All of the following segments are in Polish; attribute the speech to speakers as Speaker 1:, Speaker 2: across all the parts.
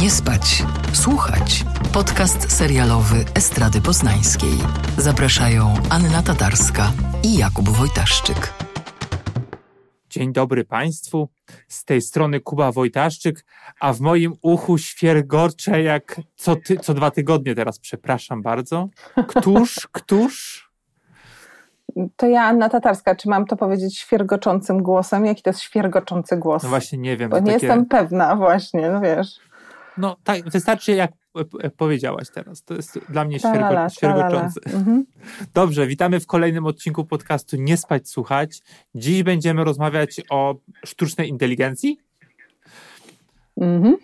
Speaker 1: Nie spać, słuchać. Podcast serialowy Estrady Poznańskiej. Zapraszają Anna Tatarska i Jakub Wojtaszczyk.
Speaker 2: Dzień dobry Państwu. Z tej strony Kuba Wojtaszczyk, a w moim uchu świergocze jak co, ty, co dwa tygodnie teraz. Przepraszam bardzo. Któż, któż?
Speaker 3: To ja, Anna Tatarska, czy mam to powiedzieć świergoczącym głosem? Jaki to jest świergoczący głos?
Speaker 2: No właśnie nie wiem.
Speaker 3: Bo nie
Speaker 2: takie...
Speaker 3: jestem pewna właśnie, no wiesz.
Speaker 2: No tak, wystarczy jak powiedziałaś teraz. To jest dla mnie
Speaker 3: Talala,
Speaker 2: świergoczące.
Speaker 3: Mhm.
Speaker 2: Dobrze, witamy w kolejnym odcinku podcastu Nie spać, słuchać. Dziś będziemy rozmawiać o sztucznej inteligencji.
Speaker 3: Mhm.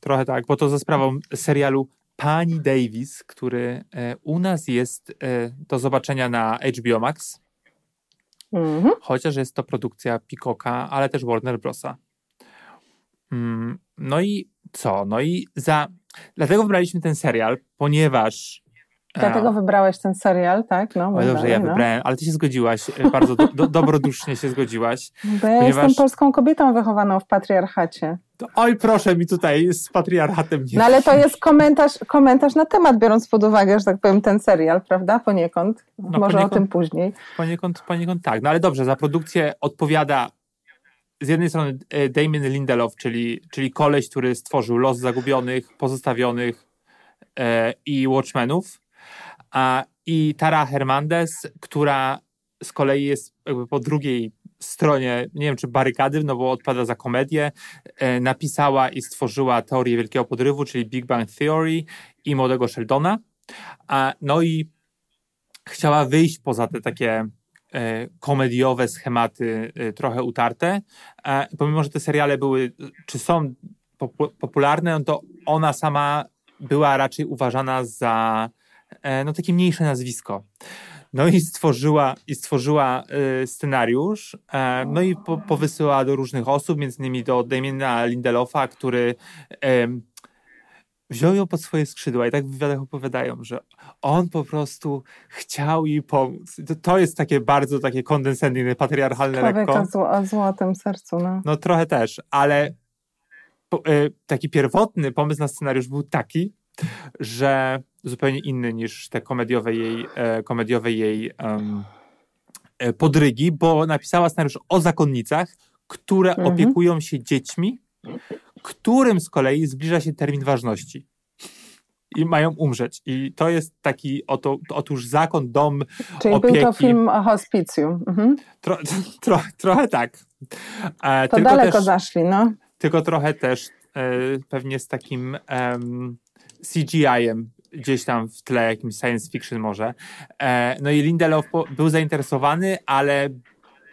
Speaker 2: Trochę tak, bo to za sprawą serialu Pani Davis, który e, u nas jest e, do zobaczenia na HBO Max,
Speaker 3: Mhm.
Speaker 2: chociaż jest to produkcja Peacocka, ale też Warner Brosa. Mm, No i co? No i za... Dlatego wybraliśmy ten serial, ponieważ... e,
Speaker 3: Dlatego wybrałeś ten serial, tak? No, mów
Speaker 2: dobrze, ja
Speaker 3: no.
Speaker 2: wybrałem, ale ty się zgodziłaś, e, bardzo do, do, dobrodusznie się zgodziłaś.
Speaker 3: Bo ja
Speaker 2: ponieważ-
Speaker 3: jestem polską kobietą wychowaną w patriarchacie.
Speaker 2: Oj, proszę mi tutaj z patriarchatem nie
Speaker 3: No ale to jest komentarz, komentarz na temat, biorąc pod uwagę, że tak powiem, ten serial, prawda? Poniekąd.
Speaker 2: No,
Speaker 3: Może
Speaker 2: poniekąd.
Speaker 3: o tym później.
Speaker 2: Poniekąd, poniekąd tak. No ale dobrze, za produkcję odpowiada z jednej strony e, Damien Lindelof, czyli, czyli koleś, który stworzył Los Zagubionych, Pozostawionych e, i Watchmenów, a, i Tara Hernandez, która z kolei jest jakby po drugiej stronie, nie wiem czy barykady, no bo odpada za komedię, e, napisała i stworzyła Teorię Wielkiego Podrywu, czyli Big Bang Theory i Młodego Sheldona. A, no i chciała wyjść poza te takie komediowe schematy, e, trochę utarte. E, pomimo, że te seriale były, czy są popu- popularne, no to ona sama była raczej uważana za e, no, takie mniejsze nazwisko. No i stworzyła, i stworzyła e, scenariusz, e, no i po, do różnych osób, między innymi do Damiena Lindelofa, który wziął ją pod swoje skrzydła i tak w wywiadach opowiadają, że on po chciał jej pomóc. To, to jest takie bardzo takie condescending, patriarchalne
Speaker 3: Człowiek
Speaker 2: lekko.
Speaker 3: zło, o złotym sercu, no.
Speaker 2: No trochę też, ale po, e, taki pierwotny pomysł na scenariusz był taki, że zupełnie inny niż te komediowe jej, e, komediowe jej em, e, podrygi, bo napisała scenariusz o zakonnicach, które
Speaker 3: Mhm.
Speaker 2: opiekują się dziećmi, którym z kolei zbliża się termin ważności. I mają umrzeć. I to jest taki oto, otóż zakon, dom,
Speaker 3: Czyli był
Speaker 2: opieki.
Speaker 3: to film o hospicjum. Mhm.
Speaker 2: Tro, tro, trochę tak. E,
Speaker 3: To daleko
Speaker 2: też,
Speaker 3: zaszli, no.
Speaker 2: tylko trochę też e, pewnie z takim em, CGI-em gdzieś tam w tle, jakimś science fiction może. E, no i Lindelof był zainteresowany, ale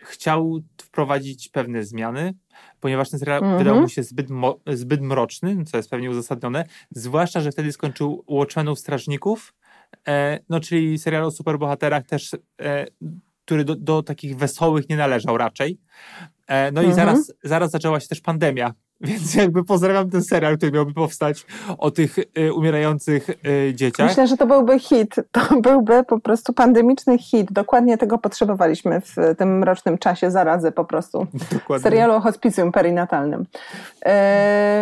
Speaker 2: chciał wprowadzić pewne zmiany, ponieważ ten serial
Speaker 3: Mhm.
Speaker 2: wydał mu się zbyt, mo, zbyt mroczny, co jest pewnie uzasadnione, zwłaszcza, że wtedy skończył Watchmenów Strażników, e, no czyli serial o superbohaterach też, e, który do, do takich wesołych nie należał raczej. E, no i
Speaker 3: Mhm.
Speaker 2: zaraz, zaraz zaczęła się też pandemia, więc jakby pozdrawiam ten serial, który miałby powstać o tych e, umierających e, dzieciach.
Speaker 3: Myślę, że to byłby hit. To byłby po prostu pandemiczny hit. Dokładnie tego potrzebowaliśmy w tym rocznym czasie zarazy po prostu.
Speaker 2: Dokładnie.
Speaker 3: Serialu o hospicjum perinatalnym.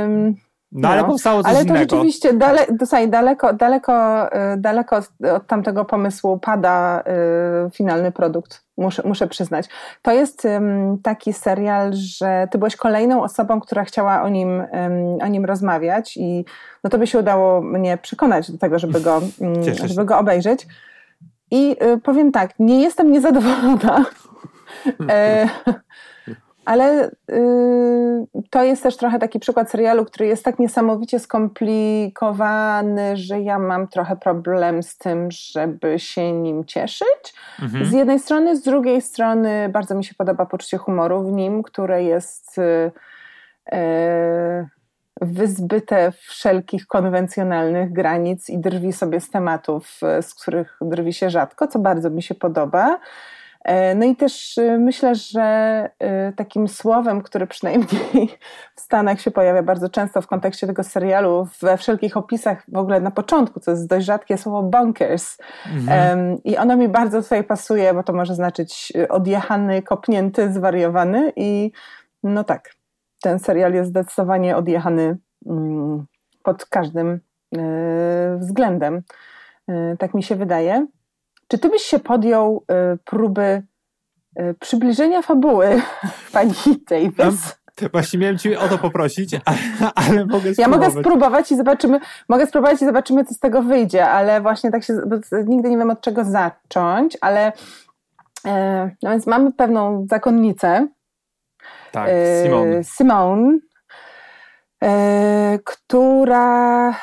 Speaker 3: Ym,
Speaker 2: No ale
Speaker 3: no.
Speaker 2: powstało coś
Speaker 3: ale to
Speaker 2: innego.
Speaker 3: rzeczywiście dale, słuchaj, daleko, daleko, y, daleko od- od tamtego pomysłu pada y, finalny produkt. Muszę, muszę przyznać. To jest taki serial, że ty byłeś kolejną osobą, która chciała o nim, o nim rozmawiać i no to by się udało mnie przekonać do tego, żeby go,
Speaker 2: się.
Speaker 3: żeby go obejrzeć. I y, powiem tak, nie jestem niezadowolona. Ale y, to jest też trochę taki przykład serialu, który jest tak niesamowicie skomplikowany, że ja mam trochę problem z tym, żeby się nim cieszyć.
Speaker 2: Mhm.
Speaker 3: Z jednej strony, z drugiej strony bardzo mi się podoba poczucie humoru w nim, które jest y, y, wyzbyte wszelkich konwencjonalnych granic i drwi sobie z tematów, y, z których drwi się rzadko, co bardzo mi się podoba. E, No i też y, myślę, że y, takim słowem, które przynajmniej w Stanach się pojawia bardzo często w kontekście tego serialu, we wszelkich opisach w ogóle na początku, to jest dość rzadkie słowo bonkers.
Speaker 2: Mhm.
Speaker 3: I ono mi bardzo tutaj pasuje, bo to może znaczyć odjechany, kopnięty, zwariowany i no tak, ten serial jest zdecydowanie odjechany mm, pod każdym względem. Tak mi się wydaje. Czy ty byś się podjął próby przybliżenia fabuły pani Davis?
Speaker 2: Właśnie miałem cię o to poprosić, ale, ale mogę spróbować.
Speaker 3: Ja mogę spróbować i zobaczymy, mogę spróbować i zobaczymy, co z tego wyjdzie, ale właśnie tak się, nigdy nie wiem od czego zacząć, ale e, no więc mamy pewną zakonnicę.
Speaker 2: Tak, e, Simone.
Speaker 3: Simone, e, która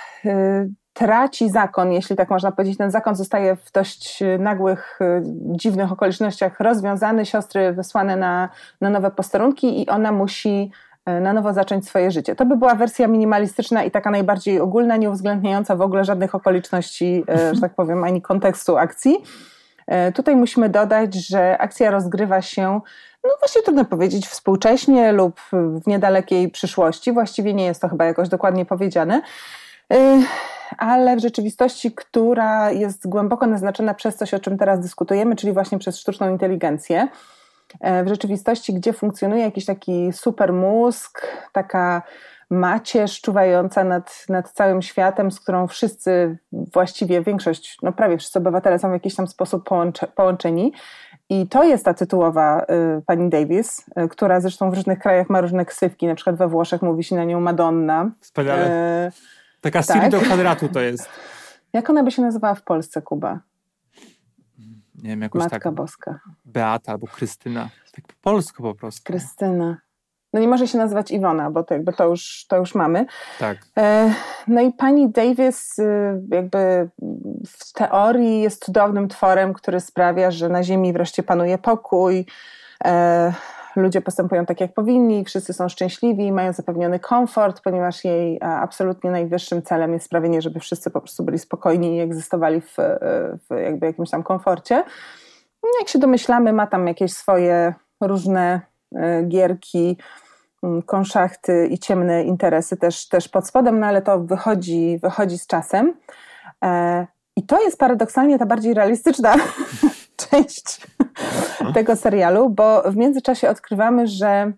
Speaker 3: traci zakon, jeśli tak można powiedzieć. Ten zakon zostaje w dość nagłych, e, dziwnych okolicznościach rozwiązany, siostry wysłane na, na nowe posterunki i ona musi e, na nowo zacząć swoje życie. To by była wersja minimalistyczna i taka najbardziej ogólna, nie uwzględniająca w ogóle żadnych okoliczności, że tak powiem, ani kontekstu akcji. Tutaj musimy dodać, że akcja rozgrywa się, no właśnie trudno powiedzieć, współcześnie lub w niedalekiej przyszłości. Właściwie nie jest to chyba jakoś dokładnie powiedziane ale w rzeczywistości, która jest głęboko naznaczona przez coś, o czym teraz dyskutujemy, czyli właśnie przez sztuczną inteligencję. E, w rzeczywistości, gdzie funkcjonuje jakiś taki super mózg, taka macierz czuwająca nad, nad całym światem, z którą wszyscy, właściwie większość, no prawie wszyscy obywatele są w jakiś tam sposób połącze, połączeni. I to jest ta tytułowa y, pani Davis, y, która zresztą w różnych krajach ma różne ksywki, na przykład we Włoszech mówi się na nią Madonna.
Speaker 2: Wspaniale. Y, Taka tak. Siri do kwadratu to jest.
Speaker 3: Jak ona by się nazywała w Polsce, Kuba?
Speaker 2: Nie wiem, jakoś
Speaker 3: Matka
Speaker 2: tak.
Speaker 3: Boska.
Speaker 2: Beata albo Krystyna. Tak po polsku po prostu.
Speaker 3: Krystyna. No nie może się nazywać Iwona, bo to jakby to już, to już mamy.
Speaker 2: Tak.
Speaker 3: E, no i pani Davis y, jakby w teorii jest cudownym tworem, który sprawia, że na Ziemi wreszcie panuje pokój. E, ludzie postępują tak, jak powinni, wszyscy są szczęśliwi, mają zapewniony komfort, ponieważ jej absolutnie najwyższym celem jest sprawienie, żeby wszyscy po prostu byli spokojni i egzystowali w, w jakby jakimś tam komforcie. Jak się domyślamy, ma tam jakieś swoje różne e, gierki, mm, konszachty i ciemne interesy też, też pod spodem, no ale to wychodzi, wychodzi z czasem. E, I to jest paradoksalnie ta bardziej realistyczna część tego serialu, bo w międzyczasie odkrywamy, że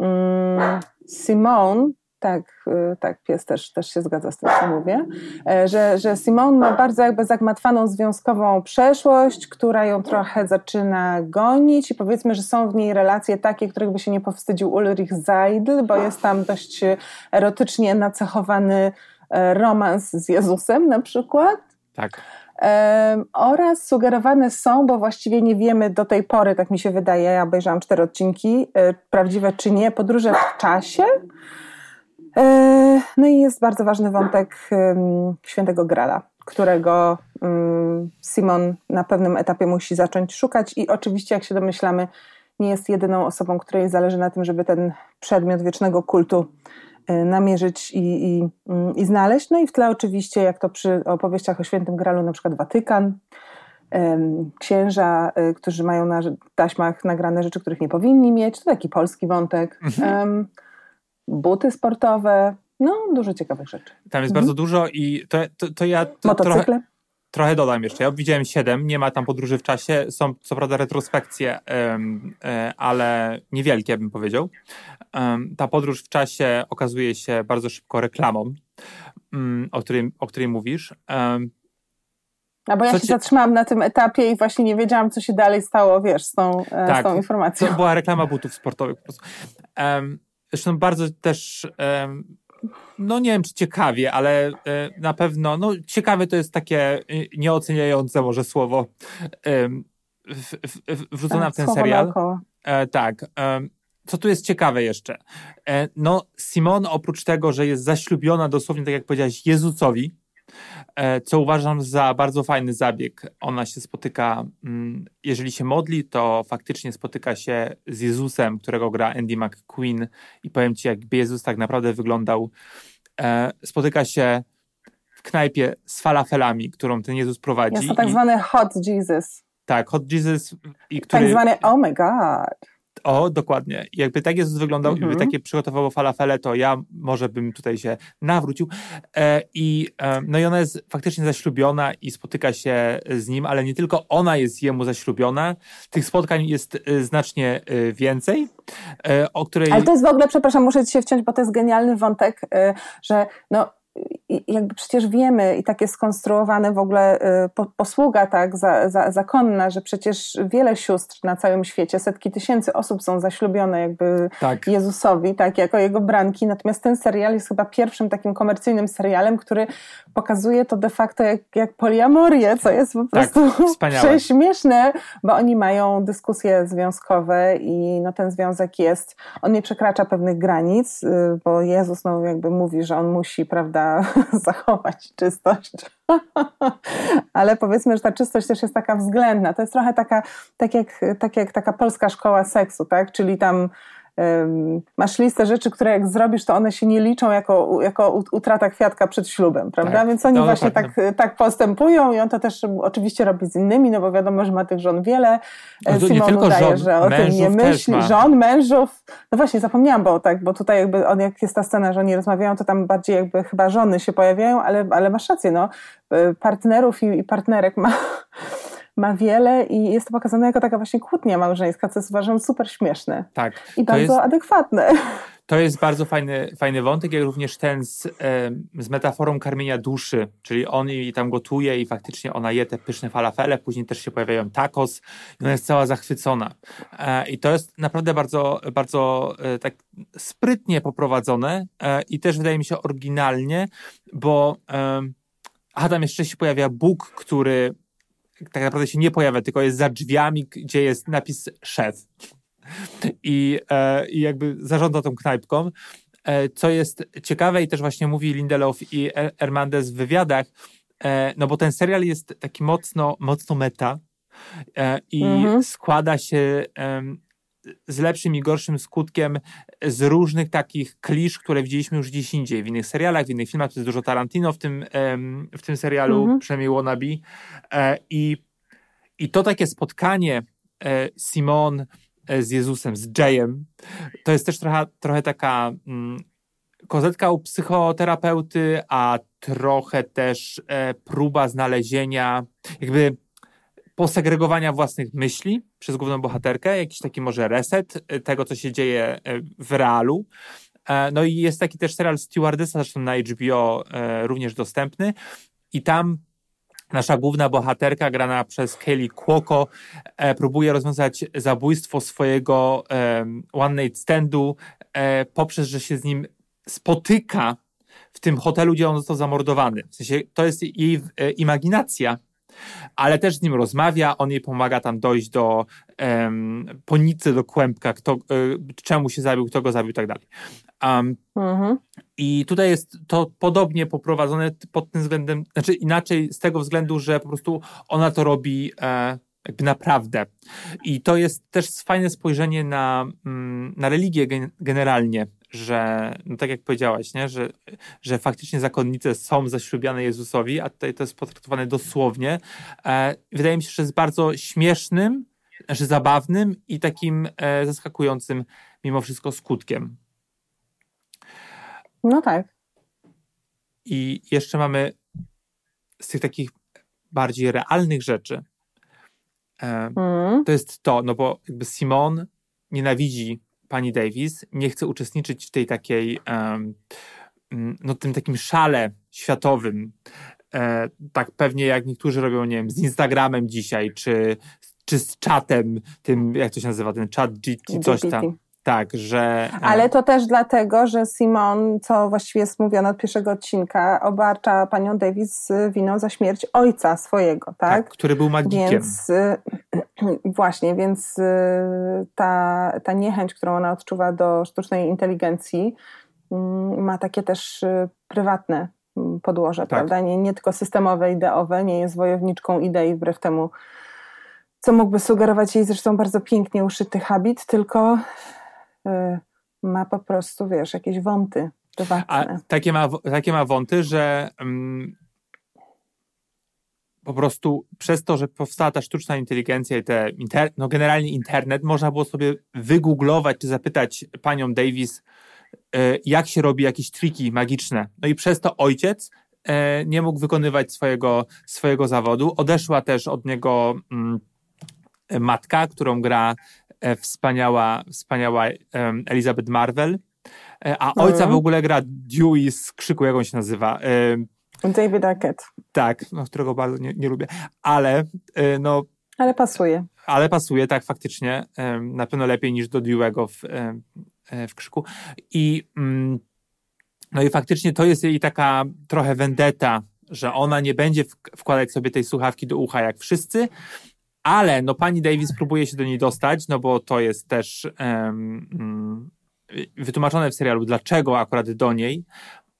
Speaker 3: mm, Simone, tak, y, tak, pies też, też się zgadza z tym, co mówię, e, że, że Simone ma bardzo jakby zagmatwaną związkową przeszłość, która ją trochę zaczyna gonić i powiedzmy, że są w niej relacje takie, których by się nie powstydził Ulrich Seidel, bo jest tam dość erotycznie nacechowany e, romans z Jezusem na przykład.
Speaker 2: Tak
Speaker 3: oraz sugerowane są, bo właściwie nie wiemy do tej pory, tak mi się wydaje, ja obejrzałam cztery odcinki, e, prawdziwe czy nie, podróże w czasie. E, no i jest bardzo ważny wątek świętego Grala, którego Simon na pewnym etapie musi zacząć szukać i oczywiście, jak się domyślamy, nie jest jedyną osobą, której zależy na tym, żeby ten przedmiot wiecznego kultu namierzyć i, i, mm, i znaleźć. No i w tle oczywiście, jak to przy opowieściach o Świętym Gralu, na przykład Watykan, księża, y, którzy mają na taśmach nagrane rzeczy, których nie powinni mieć. To taki polski wątek. Mhm. Buty sportowe. No, dużo ciekawych rzeczy.
Speaker 2: Tam jest mhm. bardzo dużo i to, to, to ja... To
Speaker 3: Motocykle?
Speaker 2: Trochę, trochę dodam jeszcze. Ja widziałem siedem, nie ma tam podróży w czasie. Są co prawda retrospekcje, um, ale niewielkie bym powiedział. Um, ta podróż w czasie okazuje się bardzo szybko reklamą, um, o, której, o której mówisz.
Speaker 3: A bo ja co się ci... zatrzymałam na tym etapie i właśnie nie wiedziałam, co się dalej stało, wiesz, z tą, e, tak, z tą informacją.
Speaker 2: To była reklama butów sportowych po prostu. zresztą bardzo też no nie wiem, czy ciekawie, ale e, na pewno, no ciekawe to jest takie e, nieoceniające może słowo wrzucone w ten serial. E, tak. Co tu jest ciekawe jeszcze? No, Simon oprócz tego, że jest zaślubiona dosłownie, tak jak powiedziałeś, Jezusowi, E, co uważam za bardzo fajny zabieg. Ona się spotyka, mm, jeżeli się modli, to faktycznie spotyka się z Jezusem, którego gra Andy McQueen i powiem Ci, jakby Jezus tak naprawdę wyglądał. E, spotyka się w knajpie z falafelami, którą ten Jezus prowadzi.
Speaker 3: Jest to tak zwany Hot Jesus.
Speaker 2: Tak, Hot Jesus.
Speaker 3: I który, tak zwany Oh my God.
Speaker 2: O, dokładnie. Jakby tak Jezus wyglądał, mm jakby takie przygotowało falafele, to ja może bym tutaj się nawrócił. E, I e, no i ona jest faktycznie zaślubiona i spotyka się z nim, ale nie tylko ona jest jemu zaślubiona. Tych spotkań jest e, znacznie e, więcej, e, o której...
Speaker 3: Ale to jest w ogóle, przepraszam, muszę ci się wciąć, bo to jest genialny wątek, e, że no jakby przecież wiemy i tak jest skonstruowane w ogóle y, posługa tak za, za, zakonna, że przecież wiele sióstr na całym świecie, setki tysięcy osób są zaślubione jakby tak. Jezusowi, tak, jako jego branki, natomiast ten serial jest chyba pierwszym takim komercyjnym serialem, który pokazuje to de facto jak, jak poliamorię, co jest po tak, prostu tak, prześmieszne, bo oni mają dyskusje związkowe i no ten związek jest, on nie przekracza pewnych granic, y, bo Jezus no jakby mówi, że on musi, prawda, zachować czystość. Ale powiedzmy, że ta czystość też jest taka względna. To jest trochę taka, tak jak, tak jak taka polska szkoła seksu, tak? Czyli tam masz listę rzeczy, które jak zrobisz, to one się nie liczą jako, jako utrata kwiatka przed ślubem, prawda? Tak, Więc oni właśnie tak, tak postępują i on to też oczywiście robi z innymi, no bo wiadomo, że ma tych żon wiele.
Speaker 2: No Simon udaje, żon, że o tym nie myśli.
Speaker 3: Żon, mężów. No właśnie, zapomniałam, bo tak, bo tutaj jakby on, jak jest ta scena, że oni rozmawiają, to tam bardziej jakby chyba żony się pojawiają, ale, ale masz rację, no. Y, partnerów i, i partnerek ma ma wiele i jest to pokazane jako taka właśnie kłótnia małżeńska, co jest uważam super śmieszne.
Speaker 2: Tak.
Speaker 3: I bardzo jest, adekwatne.
Speaker 2: To jest bardzo fajny, fajny wątek, jak również ten z, z metaforą karmienia duszy, czyli on i tam gotuje i faktycznie ona je te pyszne falafele, później też się pojawiają tacos i ona jest cała zachwycona. E, I to jest naprawdę bardzo, bardzo e, tak sprytnie poprowadzone e, i też wydaje mi się oryginalnie, bo Adam tam jeszcze się pojawia Bóg, który tak naprawdę się nie pojawia, tylko jest za drzwiami, gdzie jest napis szef. I, e, i jakby zarządza tą knajpką. E, co jest ciekawe i też właśnie mówi Lindelof i Hernandez w wywiadach, e, no bo ten serial jest taki mocno, mocno meta e, i mhm. składa się z lepszym i gorszym skutkiem z różnych takich klisz, które widzieliśmy już gdzieś indziej, w innych serialach, w innych filmach, to jest dużo Tarantino w tym, w tym serialu, -hmm. przynajmniej Wannabe. E, I, I to takie spotkanie e, Simon e, z Jezusem, z Jayem, to jest też trochę, trochę taka mm, kozetka u psychoterapeuty, a trochę też próba znalezienia jakby posegregowania własnych myśli przez główną bohaterkę, jakiś taki może reset e, tego, co się dzieje e, w realu. E, no i jest taki też serial Stewardessa, zresztą na HBO również dostępny i tam Nasza główna bohaterka, grana przez Kelly Cuoco, próbuje rozwiązać zabójstwo swojego one night standu poprzez, że się z nim spotyka w tym hotelu, gdzie on został zamordowany. W sensie to jest jej imaginacja, ale też z nim rozmawia, on jej pomaga tam dojść do um, ponicy, do kłębka, kto, y, czemu się zabił, kto go zabił i tak dalej. Um, mhm. I tutaj jest to podobnie poprowadzone pod tym względem, znaczy inaczej z tego względu, że po prostu ona to robi e, jakby naprawdę. I to jest też fajne spojrzenie na, mm, na religię generalnie, że, no tak jak powiedziałaś, nie? Że, że faktycznie zakonnice są zaślubiane Jezusowi, a tutaj to jest potraktowane dosłownie. E, wydaje mi się, że jest bardzo śmiesznym, że zabawnym i takim e, zaskakującym mimo wszystko skutkiem.
Speaker 3: No tak.
Speaker 2: I jeszcze mamy z tych takich bardziej realnych rzeczy. E, mm. To jest to, no bo jakby Simon nienawidzi pani Davis nie chce uczestniczyć w tej takiej, no tym takim szale światowym, e, tak pewnie jak niektórzy robią, nie wiem, z Instagramem dzisiaj, czy, czy z czatem, tym, jak to się nazywa, ten chat GT, coś tam. Tak, że.
Speaker 3: E, Ale to też dlatego, że Simon, co właściwie jest mówione od pierwszego odcinka, obarcza panią Davis winą za śmierć ojca swojego, tak? tak
Speaker 2: który był magikiem.
Speaker 3: Więc y, właśnie, więc y, ta, ta niechęć, którą ona odczuwa do sztucznej inteligencji, mm, ma takie też prywatne mm, podłoże, tak. prawda? Nie, nie tylko systemowe, ideowe, nie jest wojowniczką idei wbrew temu, co mógłby sugerować jej zresztą bardzo pięknie uszyty habit, tylko ma po prostu, wiesz, jakieś wąty prywatne.
Speaker 2: A takie ma, takie ma wąty, że um, po prostu przez to, że powstała ta sztuczna inteligencja i te, inter, no generalnie internet, można było sobie wygooglować czy zapytać panią Davis, e, jak się robi jakieś triki magiczne. No i przez to ojciec e, nie mógł wykonywać swojego, swojego zawodu. Odeszła też od niego mm, matka, którą gra wspaniała, wspaniała Elizabeth Marvel, a ojca mhm. w ogóle gra Dewey z Krzyku, jak on się nazywa?
Speaker 3: David Arquette.
Speaker 2: Tak, no, którego bardzo nie, nie lubię, ale no...
Speaker 3: Ale pasuje.
Speaker 2: Ale pasuje, tak, faktycznie. Na pewno lepiej niż do Dewey'ego w, E, w krzyku. I, mm, no i faktycznie to jest jej taka trochę vendetta, że ona nie będzie wkładać sobie tej słuchawki do ucha jak wszyscy, ale no pani Davis próbuje się do niej dostać, no bo to jest też um, wytłumaczone w serialu, dlaczego akurat do niej.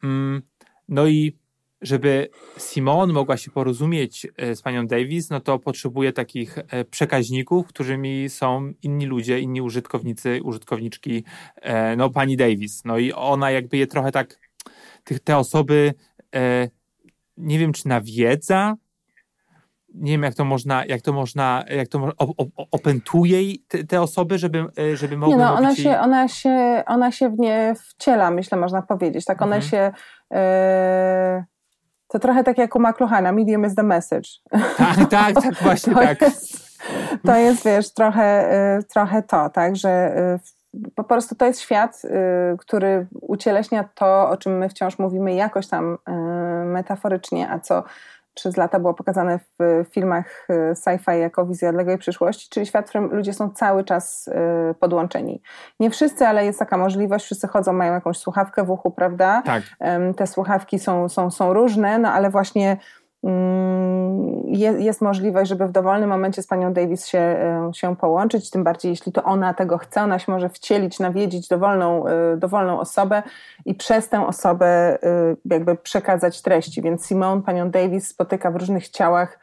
Speaker 2: Um, no i żeby Simone mogła się porozumieć e, z panią Davis, no to potrzebuje takich e, przekaźników, którymi są inni ludzie, inni użytkownicy, użytkowniczki, e, no pani Davis. No i ona jakby je trochę tak, te osoby, nie wiem czy nawiedza, nie wiem, jak to można, jak to można, jak to opętuje te, te, osoby, żeby, żeby mogły.
Speaker 3: Nie no, ona się, jej... ona, się, ona się w nie wciela, myślę, można powiedzieć. Tak, ona mhm. się. To trochę tak jak u McLuhana, medium is the message.
Speaker 2: Tak, tak, tak, właśnie
Speaker 3: to
Speaker 2: tak.
Speaker 3: Jest, to jest, wiesz, trochę, y, trochę to, tak, że po prostu to jest świat, który ucieleśnia to, o czym my wciąż mówimy jakoś tam metaforycznie, a co przez lata było pokazane w filmach e, sci-fi jako wizja odległej przyszłości, czyli świat, w którym ludzie są cały czas e, podłączeni. Nie wszyscy, ale jest taka możliwość, wszyscy chodzą, mają jakąś słuchawkę w uchu, prawda?
Speaker 2: Tak.
Speaker 3: Te słuchawki są, są, są różne, no ale właśnie jest możliwość, żeby w dowolnym momencie z panią Davis się, e, się połączyć, tym bardziej jeśli to ona tego chce, ona się może wcielić, nawiedzić dowolną, e, dowolną osobę i przez tę osobę e, jakby przekazać treści. Więc Simone panią Davis spotyka w różnych ciałach,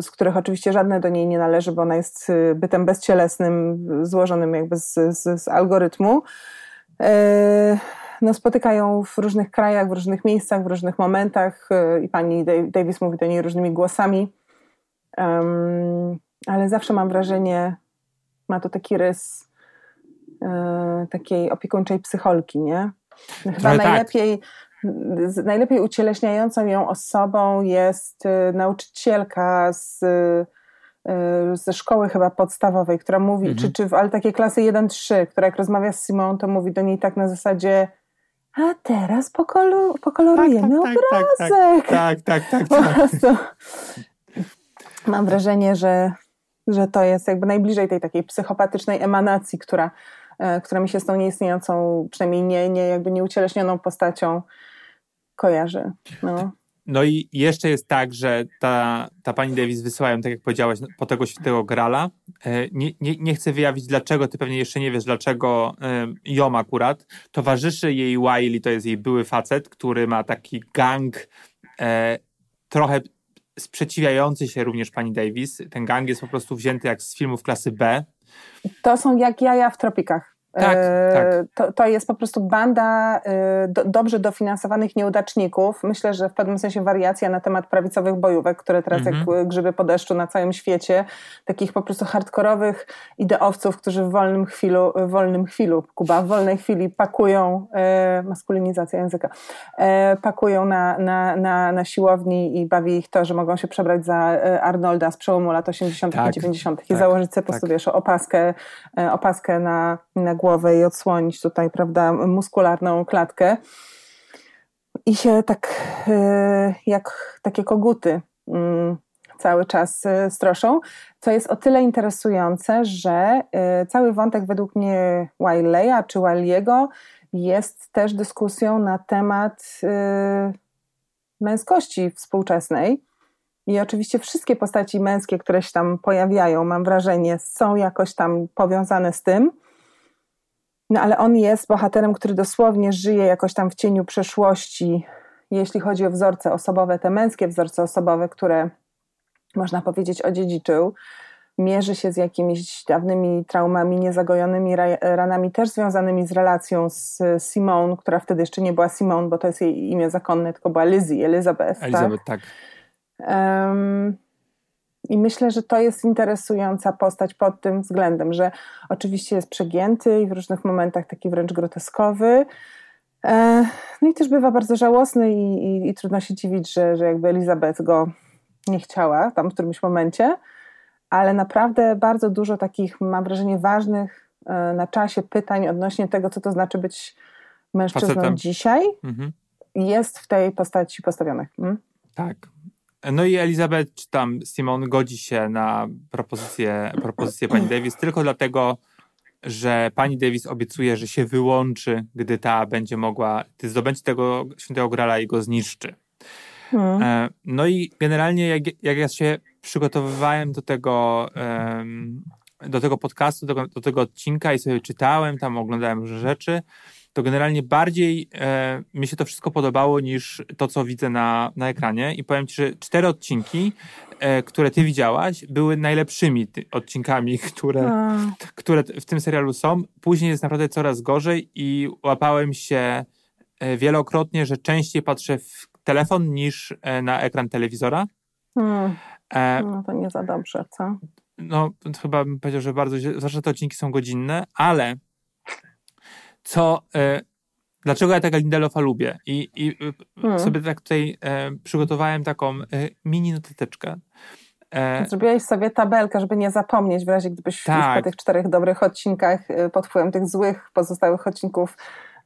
Speaker 3: z których oczywiście żadne do niej nie należy, bo ona jest bytem bezcielesnym, złożonym jakby z, z, z algorytmu no, spotykają w różnych krajach, w różnych miejscach, w różnych momentach y, i pani Davis mówi do niej różnymi głosami. Um, ale zawsze mam wrażenie, ma to taki rys e, takiej opiekuńczej psycholki, nie? Chyba no, najlepiej, tak. najlepiej ucieleśniającą ją osobą jest y, nauczycielka z, y, ze szkoły chyba podstawowej, która mówi, mhm. czy, czy ale takiej klasy 1-3, która jak rozmawia z Simą, to mówi do niej tak na zasadzie a teraz pokolu, pokolorujemy tak, tak, obrazek.
Speaker 2: Tak, tak, tak. tak, tak.
Speaker 3: Mam wrażenie, że, że to jest jakby najbliżej tej takiej psychopatycznej emanacji, która, e, która mi się z tą nieistniejącą, przynajmniej nie, nie jakby nieucieleśnioną postacią kojarzy. No.
Speaker 2: No i jeszcze jest tak, że ta, ta pani Davis wysyłają, tak jak powiedziałaś, po tego świętego Grala. E, nie, nie, nie chcę wyjawić dlaczego, ty pewnie jeszcze nie wiesz dlaczego ją akurat. Towarzyszy jej Wiley, to jest jej były facet, który ma taki gang e, trochę sprzeciwiający się również pani Davis. Ten gang jest po prostu wzięty jak z filmów klasy B.
Speaker 3: To są jak jaja w tropikach.
Speaker 2: Tak, tak.
Speaker 3: To, to jest po prostu banda e, do, dobrze dofinansowanych nieudaczników. Myślę, że w pewnym sensie wariacja na temat prawicowych bojówek, które teraz jak mhm. grzyby po deszczu na całym świecie. Takich po prostu hardkorowych ideowców, którzy w wolnym chwilu, w wolnym chwilu, Kuba, w wolnej chwili pakują, e, maskulinizacja języka, e, pakują na, na, na, na siłowni i bawi ich to, że mogą się przebrać za Arnolda z przełomu lat 80. tak, i 90. Tak, i założyć sobie po prostu, tak. wiesz, opaskę, opaskę na, na głowę i odsłonić tutaj, prawda, muskularną klatkę. I się tak e, jak takie koguty mm, cały czas e, stroszą, co jest o tyle interesujące, że e, cały wątek według mnie Wiley'a czy Wiley'ego jest też dyskusją na temat męskości współczesnej. I oczywiście wszystkie postaci męskie, które się tam pojawiają, mam wrażenie, są jakoś tam powiązane z tym. No ale on jest bohaterem, który dosłownie żyje jakoś tam w cieniu przeszłości, jeśli chodzi o wzorce osobowe, te męskie wzorce osobowe, które można powiedzieć odziedziczył. Mierzy się z jakimiś dawnymi traumami, niezagojonymi ranami, też związanymi z relacją z Simone, która wtedy jeszcze nie była Simone, bo to jest jej imię zakonne, tylko była Lizzie, Elizabeth.
Speaker 2: Elizabeth, tak. tak.
Speaker 3: Um, I myślę, że to jest interesująca postać pod tym względem, że oczywiście jest przegięty i w różnych momentach taki wręcz groteskowy. E, no i też bywa bardzo żałosny i, i, i trudno się dziwić, że, że jakby Elizabeth go nie chciała tam w którymś momencie, ale naprawdę bardzo dużo takich, mam wrażenie, ważnych e, na czasie pytań odnośnie tego, co to znaczy być mężczyzną Facetem. dzisiaj, mhm. jest w tej postaci postawionych. Hmm?
Speaker 2: Tak. No i Elizabeth, czy tam Simon godzi się na propozycję, propozycję pani Davis tylko dlatego, że pani Davis obiecuje, że się wyłączy, gdy ta będzie mogła, gdy zdobędzie tego świętego grala i go zniszczy. Hmm. No i generalnie jak, jak ja się przygotowywałem do tego, do tego podcastu, do, do tego odcinka i sobie czytałem, tam oglądałem różne rzeczy, to generalnie bardziej e, mi się to wszystko podobało niż to, co widzę na, na ekranie. I powiem Ci, że cztery odcinki, e, które Ty widziałaś, były najlepszymi ty, odcinkami, które, które w tym serialu są. Później jest naprawdę coraz gorzej i łapałem się e, wielokrotnie, że częściej patrzę w telefon niż e, na ekran telewizora.
Speaker 3: Hmm. E, no to nie za dobrze, co?
Speaker 2: No, chyba bym powiedział, że bardzo, zwłaszcza te odcinki są godzinne, ale co, e, dlaczego ja tego Lindelofa lubię? I, i hmm. sobie tak tutaj e, przygotowałem taką e, mini notateczkę.
Speaker 3: E, Zrobiłeś sobie tabelkę, żeby nie zapomnieć w razie gdybyś tak. po tych czterech dobrych odcinkach e, pod wpływem tych złych pozostałych odcinków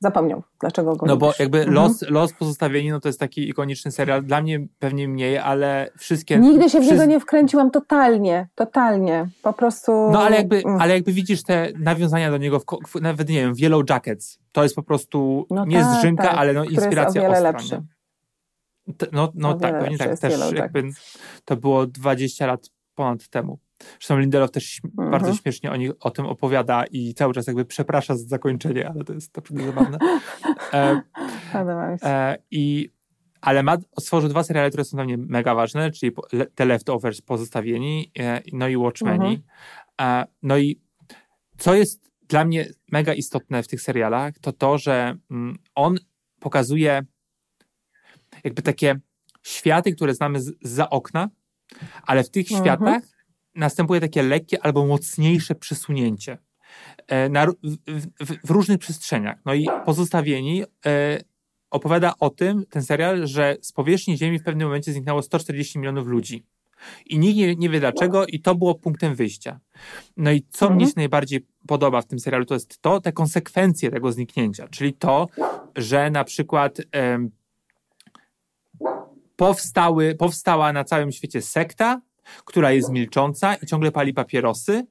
Speaker 3: zapomniał, dlaczego go
Speaker 2: No bo jakby mhm. los, los pozostawieni, no to jest taki ikoniczny serial, dla mnie pewnie mniej, ale wszystkie...
Speaker 3: Nigdy się w niego nie wkręciłam totalnie, totalnie, po prostu...
Speaker 2: No ale jakby, mm. ale jakby widzisz te nawiązania do niego, w, w, nawet nie wiem, w Yellow Jackets, to jest po prostu no nie tak, zżynka, tak, ale no inspiracja jest o wiele ostra. No, no tak, pewnie tak, też jakby to było 20 lat ponad temu. Zresztą Lindelof też mhm. bardzo śmiesznie o, nich, o tym opowiada i cały czas jakby przeprasza za zakończenie, ale to jest naprawdę zabawne. E, e, i, ale ma, stworzył dwa seriale, które są dla mnie mega ważne, czyli The Leftovers, Pozostawieni, e, no i Watchmeni. Mhm. E, no i co jest dla mnie mega istotne w tych serialach, to to, że mm, on pokazuje jakby takie światy, które znamy z, za okna, ale w tych mhm. światach następuje takie lekkie albo mocniejsze przesunięcie e, na, w, w, w, różnych przestrzeniach. No i pozostawieni e, opowiada o tym, ten serial, że z powierzchni Ziemi w pewnym momencie zniknęło 140 milionów ludzi. I nikt nie, nie wie dlaczego, i to było punktem wyjścia. No i co mhm. mnie się najbardziej podoba w tym serialu, to jest to, te konsekwencje tego zniknięcia, czyli to, że na przykład powstały, powstała na całym świecie sekta, która jest milcząca i ciągle pali papierosy,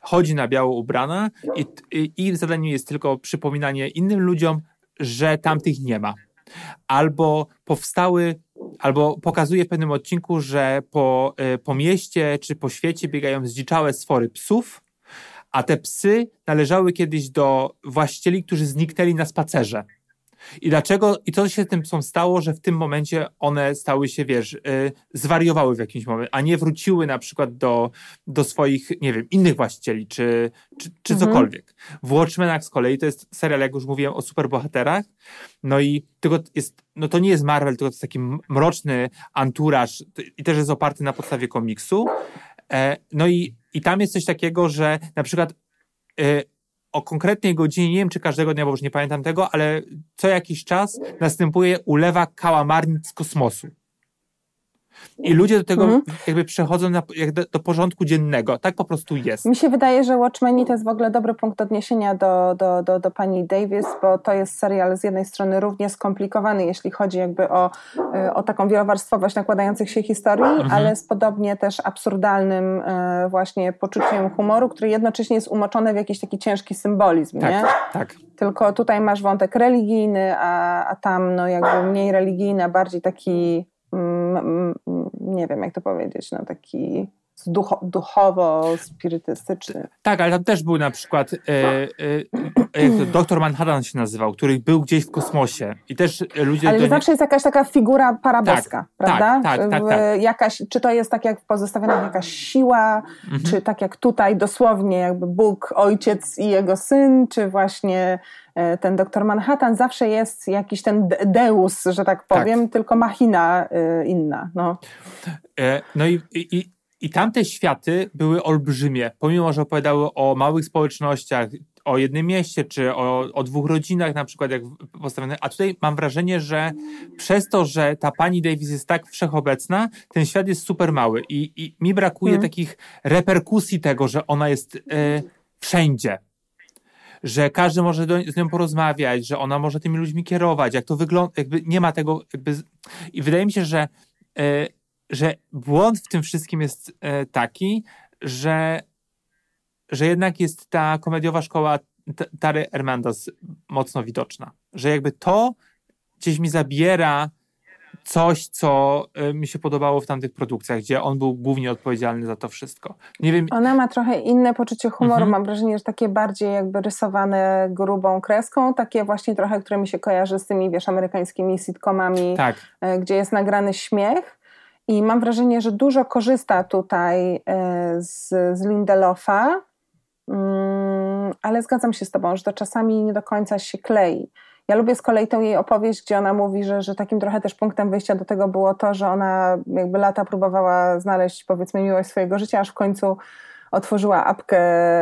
Speaker 2: chodzi na biało ubrana i, i, i zadaniem jest tylko przypominanie innym ludziom, że tamtych nie ma. Albo powstały, albo pokazuje w pewnym odcinku, że po, y, po mieście czy po świecie biegają zdziczałe sfory psów, a te psy należały kiedyś do właścicieli, którzy zniknęli na spacerze. I dlaczego, i co się z tym stało, że w tym momencie one stały się, wiesz, yy, zwariowały w jakimś momencie, a nie wróciły na przykład do, do swoich, nie wiem, innych właścicieli, czy, czy, czy mhm. cokolwiek. W Watchmenach z kolei to jest serial, jak już mówiłem, o superbohaterach, no i tylko jest, no to nie jest Marvel, tylko to jest taki mroczny anturaż i też jest oparty na podstawie komiksu. E, no i, i tam jest coś takiego, że na przykład e, o konkretnej godzinie, nie wiem czy każdego dnia, bo już nie pamiętam tego, ale co jakiś czas następuje ulewa kałamarnic z kosmosu. I ludzie do tego mhm. jakby przechodzą na, jak do, do, porządku dziennego. Tak po prostu jest.
Speaker 3: Mi się wydaje, że Watchmeni to jest w ogóle dobry punkt odniesienia do, do, do, do pani Davis, bo to jest serial z jednej strony równie skomplikowany, jeśli chodzi jakby o, y, o taką wielowarstwowość nakładających się historii, mhm. ale z podobnie też absurdalnym y, właśnie poczuciem humoru, który jednocześnie jest umoczony w jakiś taki ciężki symbolizm,
Speaker 2: tak,
Speaker 3: nie?
Speaker 2: Tak.
Speaker 3: Tylko tutaj masz wątek religijny, a, a tam no jakby mniej religijny, a bardziej taki nie wiem jak to powiedzieć, no taki ducho, duchowo-spirytystyczny.
Speaker 2: Tak, ale tam też był na przykład e, e, to, Doktor Manhattan się nazywał, który był gdzieś w kosmosie i też ludzie...
Speaker 3: Ale zawsze jest jakaś taka figura paraboska,
Speaker 2: tak,
Speaker 3: prawda?
Speaker 2: Tak, tak, tak, tak.
Speaker 3: Jakaś, czy to jest tak jak w pozostawionych jakaś siła, mhm. czy tak jak tutaj dosłownie jakby Bóg, ojciec i jego syn, czy właśnie e, ten doktor Manhattan, zawsze jest jakiś ten deus, że tak powiem, tak. tylko machina y, inna. No,
Speaker 2: e, no i, i, i tamte światy były olbrzymie, pomimo, że opowiadały o małych społecznościach, o jednym mieście, czy o, o dwóch rodzinach na przykład, jak postawione. A tutaj mam wrażenie, że przez to, że ta pani Davis jest tak wszechobecna, ten świat jest super mały i, i mi brakuje hmm. takich reperkusji tego, że ona jest y, wszędzie. Że każdy może do, z nią porozmawiać, że ona może tymi ludźmi kierować, jak to wygląda, jakby nie ma tego, jakby, i wydaje mi się, że, y, że błąd w tym wszystkim jest y, taki, że że jednak jest ta komediowa szkoła Tary Hernandez mocno widoczna. Że jakby to gdzieś mi zabiera coś, co y, mi się podobało w tamtych produkcjach, gdzie on był głównie odpowiedzialny za to wszystko. Nie wiem.
Speaker 3: Ona ma trochę inne poczucie humoru. Mhm. Mam wrażenie, że takie bardziej jakby rysowane grubą kreską, takie właśnie trochę, które mi się kojarzy z tymi, wiesz, amerykańskimi sitcomami,
Speaker 2: tak.
Speaker 3: Y, gdzie jest nagrany śmiech. I mam wrażenie, że dużo korzysta tutaj y, z, z Lindelofa, Mm, ale zgadzam się z Tobą, że to czasami nie do końca się klei. Ja lubię z kolei tę jej opowieść, gdzie ona mówi, że, że takim trochę też punktem wyjścia do tego było to, że ona jakby lata próbowała znaleźć powiedzmy miłość swojego życia, aż w końcu otworzyła apkę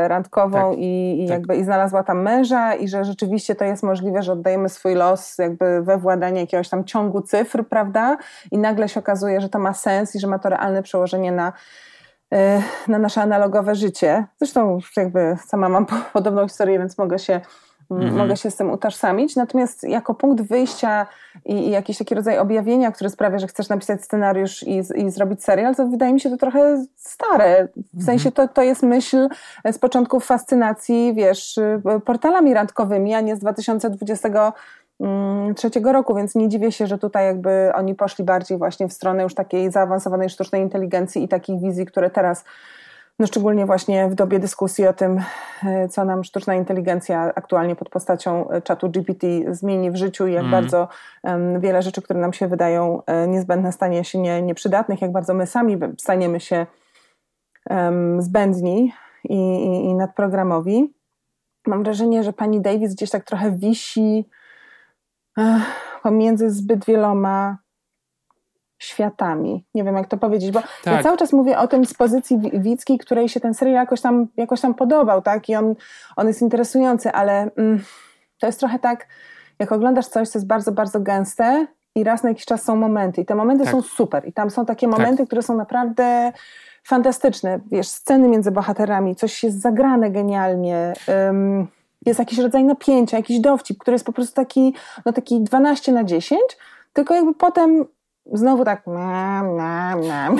Speaker 3: randkową tak, i, i tak. jakby i znalazła tam męża i że rzeczywiście to jest możliwe, że oddajemy swój los jakby we władanie jakiegoś tam ciągu cyfr, prawda? I nagle się okazuje, że to ma sens i że ma to realne przełożenie na E, na nasze analogowe życie. Zresztą jakby sama mam podobną historię, więc mogę się, mhm. mogę się z tym utożsamić. Natomiast jako punkt wyjścia i, i, jakiś taki rodzaj objawienia, który sprawia, że chcesz napisać scenariusz i, i zrobić serial, to wydaje mi się to trochę stare. W sensie to, to jest myśl z początków fascynacji, wiesz, portalami randkowymi, a nie z 2020 Mm, trzeciego roku, więc nie dziwię się, że tutaj jakby oni poszli bardziej właśnie w stronę już takiej zaawansowanej sztucznej inteligencji i takich wizji, które teraz, no szczególnie właśnie w dobie dyskusji o tym, e, co nam sztuczna inteligencja aktualnie pod postacią e, czatu GPT zmieni w życiu i jak mm. bardzo um, wiele rzeczy, które nam się wydają e, niezbędne, stanie się nie, nieprzydatnych, jak bardzo my sami staniemy się um, zbędni i, i, i nadprogramowi. Mam wrażenie, że pani Davis gdzieś tak trochę wisi pomiędzy zbyt wieloma światami. Nie wiem, jak to powiedzieć, bo tak. ja cały czas mówię o tym z pozycji widzkiej, której się ten serial jakoś tam, jakoś tam podobał, tak? I on, on jest interesujący, ale mm, to jest trochę tak, jak oglądasz coś, co jest bardzo, bardzo gęste i raz na jakiś czas są momenty i te momenty tak. są super i tam są takie momenty, tak. które są naprawdę fantastyczne. Wiesz, sceny między bohaterami, coś jest zagrane genialnie. Um, jest jakiś rodzaj napięcia, jakiś dowcip, który jest po prostu taki, no taki 12 na 10, tylko jakby potem znowu tak miam, miam, miam.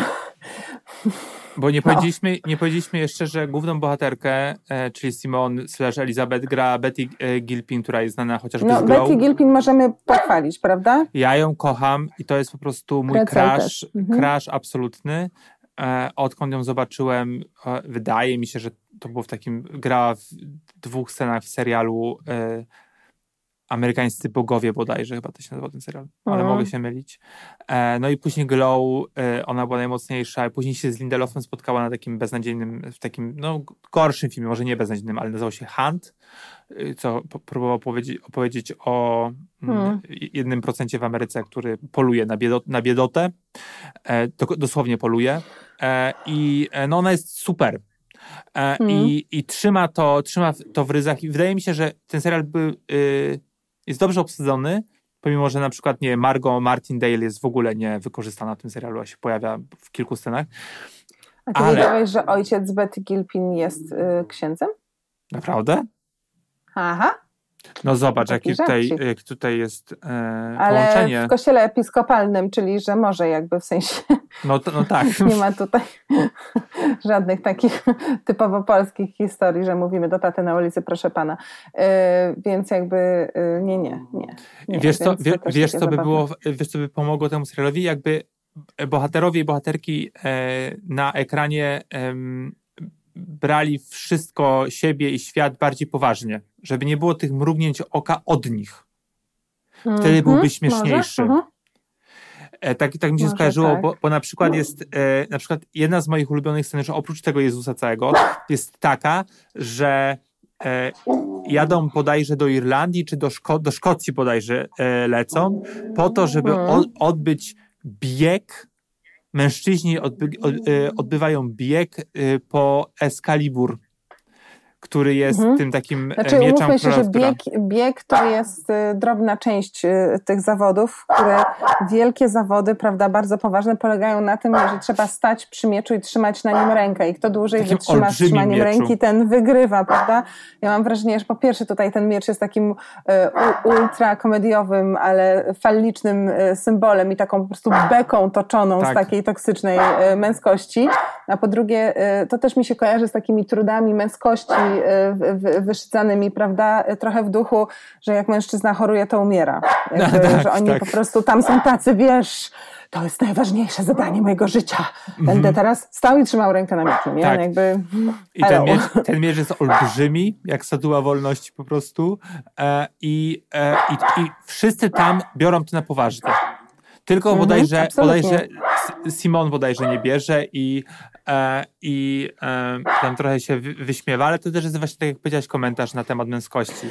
Speaker 2: Bo nie no. powiedzieliśmy, nie powiedzieliśmy jeszcze, że główną bohaterkę, e, czyli Simon slash Elizabeth gra Betty e, Gilpin, która jest znana chociażby no, z Glow.
Speaker 3: Betty Gilpin możemy pochwalić, prawda?
Speaker 2: Ja ją kocham i to jest po prostu mój crash, mhm. crash absolutny. E, odkąd ją zobaczyłem, e, wydaje mi się, że to było w takim, grała w dwóch scenach w serialu e, Amerykańscy Bogowie bodajże, chyba to się nazywa ten serial, ale mm. mogę się mylić. E, no i później Glow, e, ona była najmocniejsza, później się z Lindelofem spotkała na takim beznadziejnym, w takim, no gorszym filmie, może nie beznadziejnym, ale nazywał się Hunt, e, co próbował opowiedzieć, opowiedzieć o mm. jednym procencie w Ameryce, który poluje na, biedot, na biedotę, e, to dosłownie poluje e, i e, no ona jest super, Hmm. I, I trzyma to, trzyma to w ryzach. I wydaje mi się, że ten serial by, y, jest dobrze obsadzony, pomimo, że na przykład nie Margot Martindale jest w ogóle nie wykorzystana w tym serialu, a się pojawia w kilku scenach.
Speaker 3: A ty Ale... wiedziałeś, że ojciec Betty Gilpin jest y, księdzem?
Speaker 2: Naprawdę?
Speaker 3: Aha.
Speaker 2: No zobacz, jaki tutaj, jak tutaj jest e, Ale połączenie.
Speaker 3: w kościele episkopalnym, czyli że może jakby w sensie.
Speaker 2: No, no tak.
Speaker 3: nie ma tutaj żadnych takich typowo polskich historii, że mówimy do taty na ulicy, proszę pana. E, więc jakby e, nie, nie, nie. nie.
Speaker 2: Wiesz, co, wie, wiesz, co by było, wiesz, co by pomogło temu serialowi? Jakby bohaterowie i bohaterki e, na ekranie brali wszystko, siebie i świat bardziej poważnie. Żeby nie było tych mrugnięć oka od nich. Wtedy mm -hmm, byłby śmieszniejszy. Może? Uh -huh. E, tak, tak mi się Może skojarzyło, tak. bo, bo, na przykład no. jest, e, na przykład jedna z moich ulubionych scen, że oprócz tego Jezusa całego, jest taka, że e, jadą bodajże do Irlandii, czy do, Szko do Szkocji bodajże e, lecą, po to, żeby mhm. odbyć bieg, mężczyźni odby od, e, odbywają bieg e, po Excalibur który jest mhm. tym takim e, znaczy, mieczem
Speaker 3: się, że bieg, bieg to jest y, drobna część y, tych zawodów, które wielkie zawody, prawda, bardzo poważne, polegają na tym, że trzeba stać przy mieczu i trzymać na nim rękę i kto dłużej takim wytrzyma z trzymaniem mieczu. ręki, ten wygrywa, prawda? Ja mam wrażenie, że po pierwsze tutaj ten miecz jest takim ultra komediowym, ale fallicznym symbolem i taką po prostu beką toczoną tak. z takiej toksycznej męskości, a po drugie to też mi się kojarzy z takimi trudami męskości Y, wyszydzanymi, prawda? Trochę w duchu, że jak mężczyzna choruje, to umiera. Jakby, tak, że oni tak. po prostu tam są tacy, wiesz, to jest najważniejsze zadanie mojego życia. Będę mm -hmm. teraz stał i trzymał rękę na mieczu, nie? Tak. Jakby,
Speaker 2: I ten miecz, ten miecz, jest olbrzymi, jak statua wolności po prostu e, i, e, i, i wszyscy tam biorą to na poważnie. Tylko mhm, bodajże, bodajże Simon bodajże nie bierze i, e, i e, tam trochę się wyśmiewa, ale to też jest właśnie tak jak powiedziałeś komentarz na temat męskości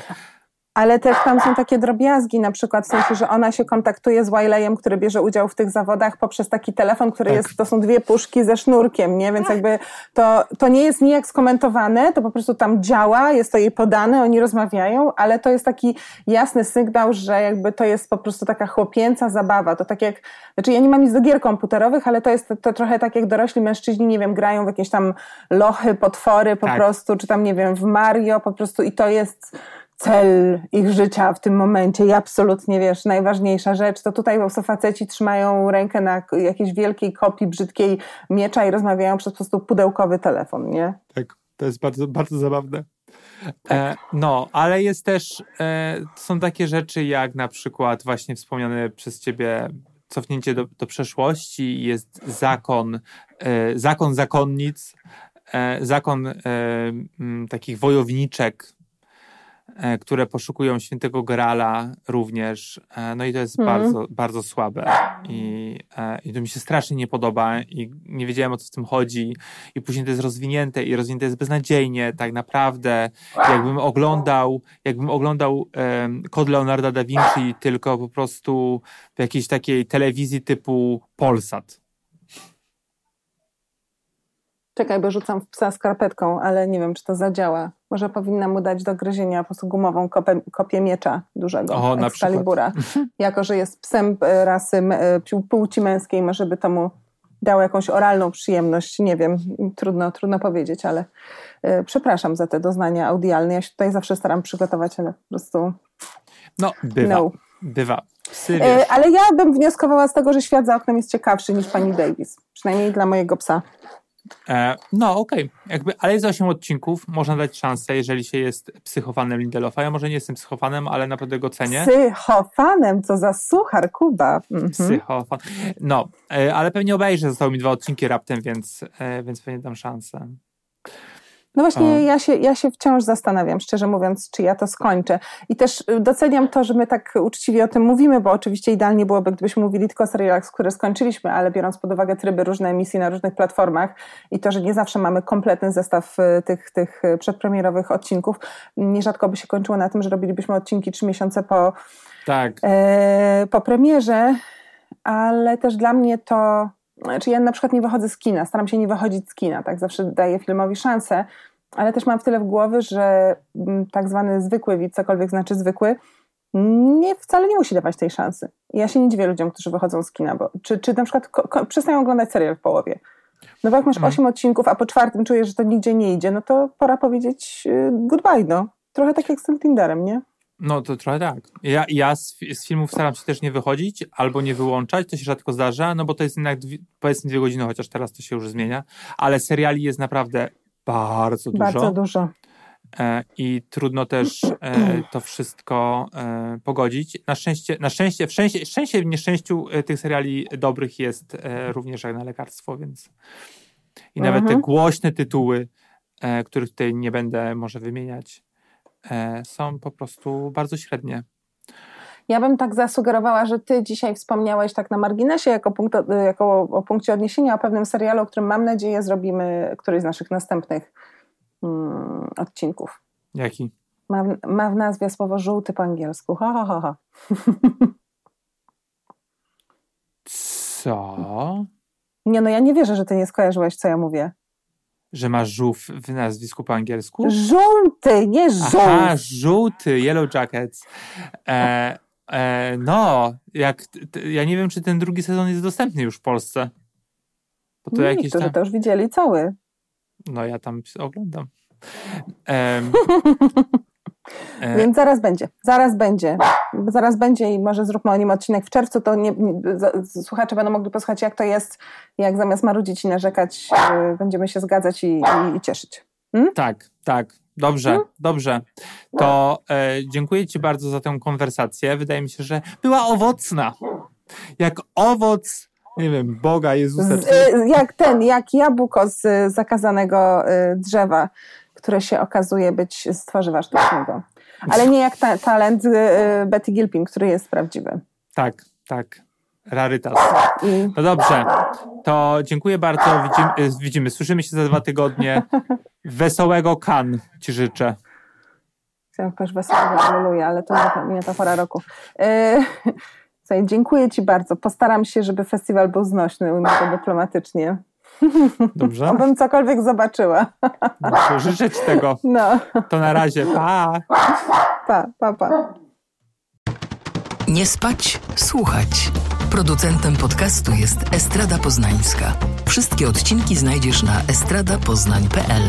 Speaker 3: ale też tam są takie drobiazgi, na przykład w sensie, że ona się kontaktuje z Wileyem, który bierze udział w tych zawodach poprzez taki telefon, który tak. jest, to są dwie puszki ze sznurkiem, nie? Więc jakby to, to nie jest nijak skomentowane, to po prostu tam działa, jest to jej podane, oni rozmawiają, ale to jest taki jasny sygnał, że jakby to jest po prostu taka chłopięca zabawa. To tak jak, znaczy ja nie mam nic do gier komputerowych, ale to jest to, to trochę tak jak dorośli mężczyźni, nie wiem, grają w jakieś tam lochy, potwory po tak. prostu, czy tam, nie wiem, w Mario po prostu i to jest cel ich życia w tym momencie i absolutnie, wiesz, najważniejsza rzecz, to tutaj po prostu faceci trzymają rękę na jakiejś wielkiej kopii brzydkiej miecza i rozmawiają przez po prostu pudełkowy telefon, nie?
Speaker 2: Tak, to jest bardzo, bardzo zabawne. Tak. E, no, ale jest też, e, są takie rzeczy jak na przykład właśnie wspomniane przez ciebie cofnięcie do, do przeszłości, jest zakon, e, zakon zakonnic, e, zakon e, m, takich wojowniczek, które poszukują świętego Grala również. E, no i to jest mm. bardzo, bardzo słabe. I, e, I to mi się strasznie nie podoba i nie wiedziałem o co w tym chodzi. I później to jest rozwinięte i rozwinięte jest beznadziejnie. Tak naprawdę, jakbym oglądał, jakbym oglądał um, Kod Leonarda da Vinci tylko po prostu w jakiejś takiej telewizji typu Polsat.
Speaker 3: Czekaj, bo rzucam w psa skarpetką, ale nie wiem, czy to zadziała. Może powinna mu dać do gryzienia po prostu gumową kopę, kopię miecza dużego, o, Excalibura. jako, że jest psem e, rasy e, płci męskiej, może by to mu dało jakąś oralną przyjemność. Nie wiem, trudno, trudno powiedzieć, ale e, przepraszam za te doznania audialne. Ja się tutaj zawsze staram przygotować, ale po prostu...
Speaker 2: No, bywa. No. Bywa.
Speaker 3: Psy, ale ja bym wnioskowała z tego, że świat za oknem jest ciekawszy niż pani Davis. Przynajmniej dla mojego psa.
Speaker 2: E, no, okej. Okay. Ale jest 8 odcinków, można dać szansę, jeżeli się jest psychofanem Lindelofa. Ja może nie jestem psychofanem, ale naprawdę go cenię.
Speaker 3: Psychofanem? Co za suchar, Kuba. Mhm.
Speaker 2: Psychofan. No, e, ale pewnie obejrzę. Zostały mi dwa odcinki raptem, więc, e, więc pewnie dam szansę.
Speaker 3: No właśnie, ja się, ja się wciąż zastanawiam, szczerze mówiąc, czy ja to skończę. I też y, doceniam to, że my tak uczciwie o tym mówimy, bo oczywiście idealnie byłoby, gdybyśmy mówili tylko o serialach, które skończyliśmy, ale biorąc pod uwagę tryby różne emisji na różnych platformach i to, że nie zawsze mamy kompletny zestaw y, tych, tych y, przedpremierowych odcinków, nierzadko by się kończyło na tym, że robilibyśmy odcinki trzy miesiące po,
Speaker 2: tak. e,
Speaker 3: po premierze, ale też dla mnie to znaczy ja na przykład nie wychodzę z kina, staram się nie wychodzić z kina, tak zawsze daję filmowi szansę, ale też mam w tyle w głowy, że mm, tak zwany zwykły widz, cokolwiek znaczy zwykły, nie, wcale nie musi dawać tej szansy. Ja się nie dziwię ludziom, którzy wychodzą z kina, bo czy, czy na przykład przestają oglądać serial w połowie. No bo jak masz mhm. 8 odcinków, a po czwartym czujesz, że to nigdzie nie idzie, no to pora powiedzieć y, goodbye, no. Trochę tak jak z tym Tinderem, nie?
Speaker 2: No to trochę tak. Ja, ja z, z, filmów staram się też nie wychodzić albo nie wyłączać, to się rzadko zdarza, no bo to jest jednak dwie, powiedzmy dwie godziny, chociaż teraz to się już zmienia, ale seriali jest naprawdę bardzo dużo.
Speaker 3: Bardzo dużo.
Speaker 2: E, I trudno też e, to wszystko e, pogodzić. Na szczęście, na szczęście, w szczęście, szczęście w nieszczęściu e, tych seriali dobrych jest e, również jak na lekarstwo, więc i nawet te mhm. głośne tytuły e, których tutaj nie będę może wymieniać, są po prostu bardzo średnie.
Speaker 3: Ja bym tak zasugerowała, że ty dzisiaj wspomniałeś tak na marginesie jako, punkt, jako o punkcie odniesienia o pewnym serialu, o którym mam nadzieję zrobimy któryś z naszych następnych mm, odcinków.
Speaker 2: Jaki?
Speaker 3: Ma, ma w nazwie słowo żółty po angielsku. Ha, ha, ha, ha.
Speaker 2: Co?
Speaker 3: Nie, no ja nie wierzę, że ty nie skojarzyłeś, co ja mówię.
Speaker 2: Że ma żółw w nazwisku po angielsku?
Speaker 3: Żółty, nie żółw.
Speaker 2: Aha, żółty, Yellow Jackets. E, e, no, jak, t, ja nie wiem, czy ten drugi sezon jest dostępny już w Polsce.
Speaker 3: Bo to jakieś Niektórzy tam... to już widzieli cały.
Speaker 2: No, ja tam oglądam. E,
Speaker 3: Więc zaraz będzie, zaraz będzie, zaraz będzie i może zróbmy o nim odcinek w czerwcu, to nie, nie, słuchacze będą mogli posłuchać jak to jest, jak zamiast marudzić i narzekać, yy, będziemy się zgadzać i, i, i cieszyć.
Speaker 2: Hmm? Tak, tak, dobrze, hmm? dobrze. To e, dziękuję Ci bardzo za tę konwersację. Wydaje mi się, że była owocna. Jak owoc nie wiem, Boga, Jezusa. Z,
Speaker 3: y, jak ten, jak jabłko z zakazanego drzewa które się okazuje być z tworzywa sztucznego. Ale nie jak ta, talent y, Betty Gilpin, który jest prawdziwy.
Speaker 2: Tak, tak. Rarytas. No dobrze, to dziękuję bardzo. Widzimy, y, widzimy, słyszymy się za dwa tygodnie. Wesołego kan ci życzę.
Speaker 3: Chciałam powiedzieć wesołego, aleluja, ale to nie, ta pora roku. Yy, dziękuję ci bardzo. Postaram się, żeby festiwal był znośny, ujmę to dyplomatycznie.
Speaker 2: Dobrze.
Speaker 3: Abym cokolwiek zobaczyła.
Speaker 2: Życzę ci tego. No. To na razie. Pa.
Speaker 3: Pa, pa, pa.
Speaker 1: Nie spać, słuchać. Producentem podcastu jest Estrada Poznańska. Wszystkie odcinki znajdziesz na estradapoznań.pl.